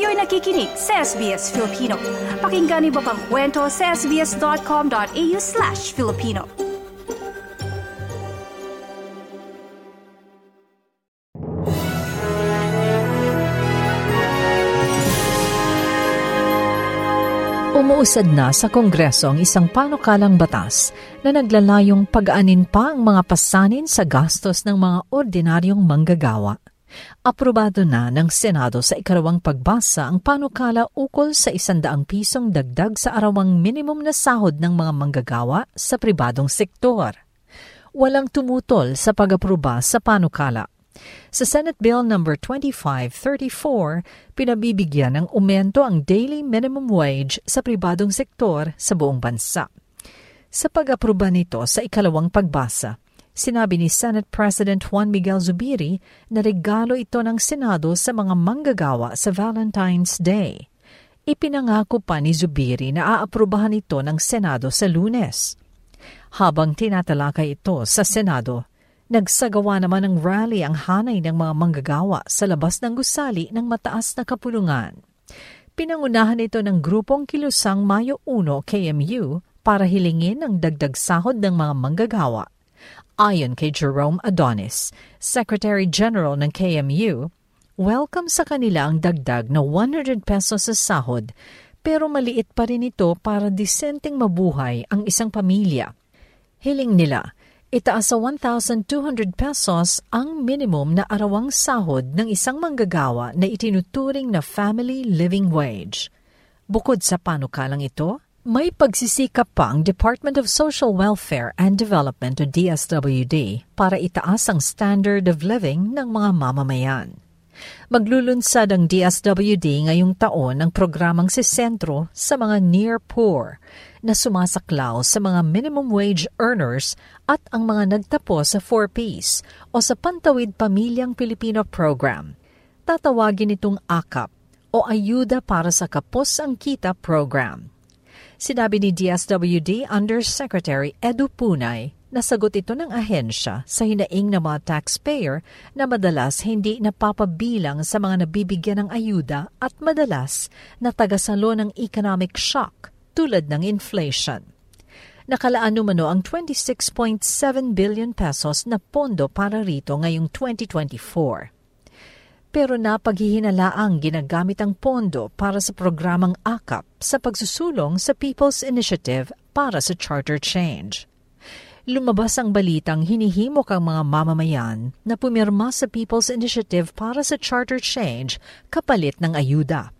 Kayo'y nakikinig sa SBS Filipino. Pakinggan niyo pa ang kwento sa sbs.com.au slash Filipino. Umuusad na sa Kongreso ang isang panukalang batas na naglalayong pag-anin pa ang mga pasanin sa gastos ng mga ordinaryong manggagawa. Aprobado na ng Senado sa ikalawang pagbasa ang panukala ukol sa isandaang pisong dagdag sa arawang minimum na sahod ng mga manggagawa sa pribadong sektor. Walang tumutol sa pag-aproba sa panukala sa Senate Bill No. 2534, pinabibigyan ng umento ang daily minimum wage sa pribadong sektor sa buong bansa. Sa pag-aproba nito sa ikalawang pagbasa, sinabi ni Senate President Juan Miguel Zubiri na regalo ito ng Senado sa mga manggagawa sa Valentine's Day. Ipinangako pa ni Zubiri na aaprubahan ito ng Senado sa lunes. Habang tinatalakay ito sa Senado, Nagsagawa naman ng rally ang hanay ng mga manggagawa sa labas ng gusali ng mataas na kapulungan. Pinangunahan ito ng grupong kilusang Mayo 1 KMU para hilingin ang dagdag sahod ng mga manggagawa. Ayon kay Jerome Adonis, Secretary General ng KMU, welcome sa kanila ang dagdag na 100 pesos sa sahod pero maliit pa rin ito para disenteng mabuhay ang isang pamilya. Hiling nila, itaas sa 1,200 pesos ang minimum na arawang sahod ng isang manggagawa na itinuturing na family living wage. Bukod sa panukalang ito, may pagsisikap pa ang Department of Social Welfare and Development o DSWD para itaas ang standard of living ng mga mamamayan. Maglulunsad ang DSWD ngayong taon ng programang si Sentro sa mga near poor na sumasaklaw sa mga minimum wage earners at ang mga nagtapos sa 4Ps o sa Pantawid Pamilyang Pilipino Program. Tatawagin itong AKAP o Ayuda para sa Kapos ang Kita Program. Sinabi ni DSWD Undersecretary Edu Punay Nasagot ito ng ahensya sa hinaing ng mga taxpayer na madalas hindi napapabilang sa mga nabibigyan ng ayuda at madalas na tagasalo ng economic shock tulad ng inflation. Nakalaan umano ang 26.7 billion pesos na pondo para rito ngayong 2024. Pero napaghihinalaang ginagamit ang pondo para sa programang AKAP sa pagsusulong sa People's Initiative para sa charter change lumabas ang balitang hinihimok ang mga mamamayan na pumirma sa People's Initiative para sa charter change kapalit ng ayuda.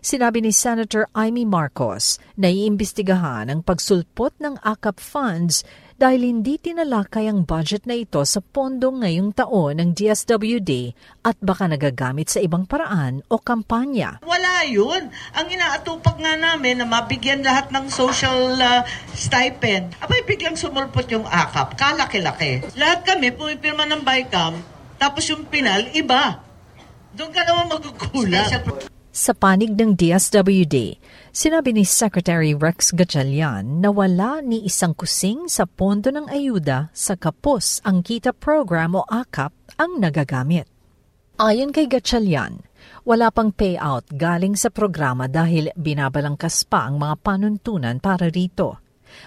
Sinabi ni Senator Amy Marcos na iimbestigahan ang pagsulpot ng AKAP funds dahil hindi tinalakay ang budget na ito sa pondo ngayong taon ng DSWD at baka nagagamit sa ibang paraan o kampanya. Wala yun. Ang inaatupak nga namin na mabigyan lahat ng social uh, stipend. Abay, biglang sumulpot yung AKAP. Kalaki-laki. Lahat kami pumipirma ng BICAM, tapos yung pinal, iba. Doon ka naman magkukulang. Sa panig ng DSWD, sinabi ni Secretary Rex Gatchalian na wala ni isang kusing sa pondo ng ayuda sa Kapos ang Kita Program o AKAP ang nagagamit. Ayon kay Gatchalian, wala pang payout galing sa programa dahil binabalangkas pa ang mga panuntunan para rito.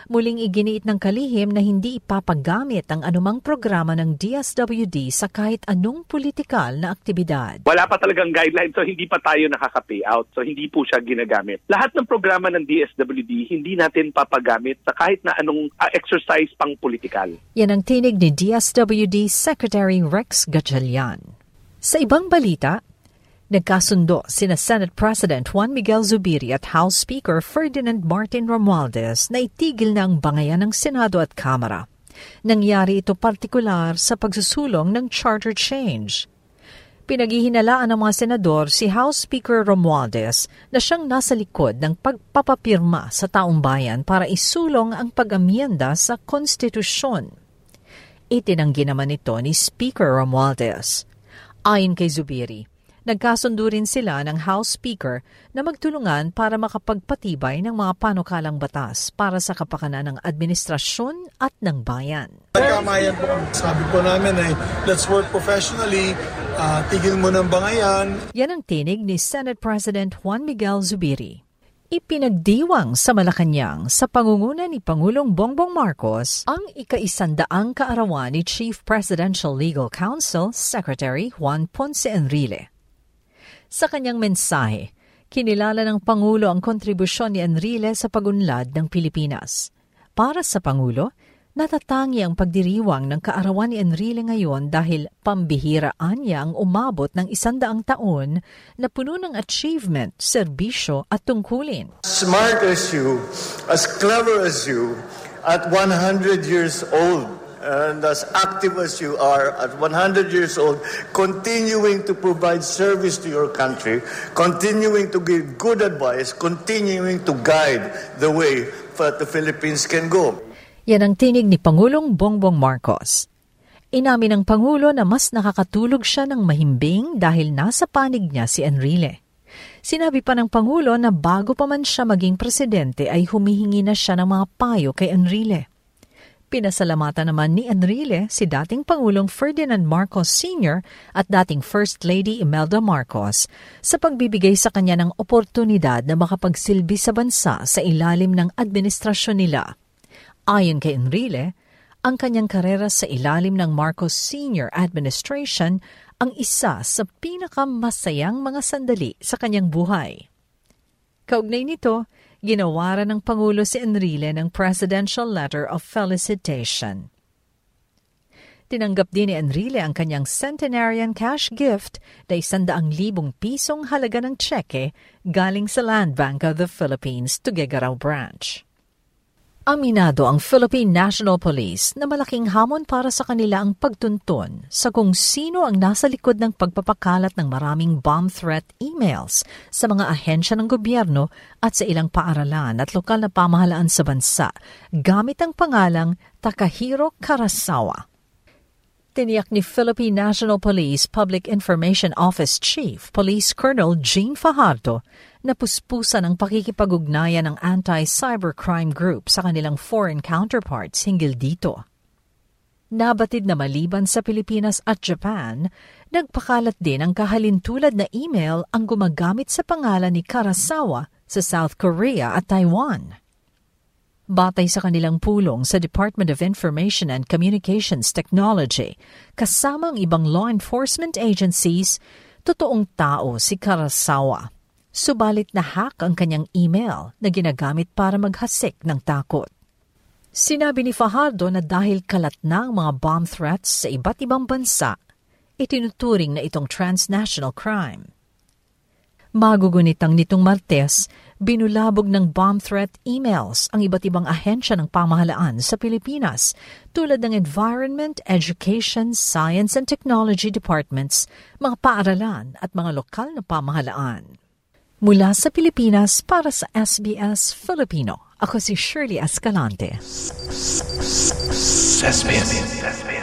Muling iginiit ng kalihim na hindi ipapagamit ang anumang programa ng DSWD sa kahit anong politikal na aktibidad. Wala pa talagang guideline so hindi pa tayo nakaka-payout so hindi po siya ginagamit. Lahat ng programa ng DSWD hindi natin papagamit sa kahit na anong uh, exercise pang politikal. Yan ang tinig ni DSWD Secretary Rex Gatchalian. Sa ibang balita, Nagkasundo sina Senate President Juan Miguel Zubiri at House Speaker Ferdinand Martin Romualdez na itigil na ang bangayan ng Senado at Kamara. Nangyari ito partikular sa pagsusulong ng charter change. Pinaghihinalaan ng mga senador si House Speaker Romualdez na siyang nasa likod ng pagpapapirma sa taong bayan para isulong ang pag-amyenda sa konstitusyon. Itinanggi naman ito ni Speaker Romualdez. Ayon kay Zubiri, Nagkasundo rin sila ng House Speaker na magtulungan para makapagpatibay ng mga panukalang batas para sa kapakanan ng administrasyon at ng bayan. Nagkamayan po, sabi po namin ay let's work professionally, uh, tigil mo ng bangayan. Yan ang tinig ni Senate President Juan Miguel Zubiri. Ipinagdiwang sa Malacanang sa pangunguna ni Pangulong Bongbong Marcos ang ikaisandaang kaarawan ni Chief Presidential Legal Counsel Secretary Juan Ponce Enrile. Sa kanyang mensahe, kinilala ng Pangulo ang kontribusyon ni Enrile sa pagunlad ng Pilipinas. Para sa Pangulo, Natatangi ang pagdiriwang ng kaarawan ni Enrile ngayon dahil pambihiraan niya ang umabot ng isandaang taon na puno ng achievement, serbisyo at tungkulin. Smart as you, as clever as you, at 100 years old, and as active as you are at 100 years old, continuing to provide service to your country, continuing to give good advice, continuing to guide the way that the Philippines can go. Yan ang tinig ni Pangulong Bongbong Marcos. Inamin ng Pangulo na mas nakakatulog siya ng mahimbing dahil nasa panig niya si Enrile. Sinabi pa ng Pangulo na bago pa man siya maging presidente ay humihingi na siya ng mga payo kay Enrile. Pinasalamatan naman ni Enrile si dating Pangulong Ferdinand Marcos Sr. at dating First Lady Imelda Marcos sa pagbibigay sa kanya ng oportunidad na makapagsilbi sa bansa sa ilalim ng administrasyon nila. Ayon kay Enrile, ang kanyang karera sa ilalim ng Marcos Senior Administration ang isa sa pinakamasayang mga sandali sa kanyang buhay. Kaugnay nito, ginawaran ng Pangulo si Enrile ng Presidential Letter of Felicitation. Tinanggap din ni Enrile ang kanyang centenarian cash gift na isandaang libong pisong halaga ng tseke galing sa Land Bank of the Philippines to Tuguegarao Branch. Aminado ang Philippine National Police na malaking hamon para sa kanila ang pagtuntun sa kung sino ang nasa likod ng pagpapakalat ng maraming bomb threat emails sa mga ahensya ng gobyerno at sa ilang paaralan at lokal na pamahalaan sa bansa gamit ang pangalang Takahiro Karasawa. Tiniyak ni Philippine National Police Public Information Office Chief Police Colonel Jean Fajardo na puspusan ang pakikipag-ugnayan ng anti-cybercrime group sa kanilang foreign counterparts hinggil dito. Nabatid na maliban sa Pilipinas at Japan, nagpakalat din ang kahalintulad na email ang gumagamit sa pangalan ni Karasawa sa South Korea at Taiwan. Batay sa kanilang pulong sa Department of Information and Communications Technology, kasama ang ibang law enforcement agencies, totoong tao si Karasawa. Subalit na hack ang kanyang email na ginagamit para maghasik ng takot. Sinabi ni Fajardo na dahil kalat na ang mga bomb threats sa iba't ibang bansa, itinuturing na itong transnational crime. Magugunitang nitong Martes, binulabog ng bomb threat emails ang iba't ibang ahensya ng pamahalaan sa Pilipinas tulad ng Environment, Education, Science and Technology Departments, mga paaralan at mga lokal na pamahalaan. Mula sa Pilipinas para sa SBS Filipino, ako si Shirley Escalante. SBS. i-like, i-share,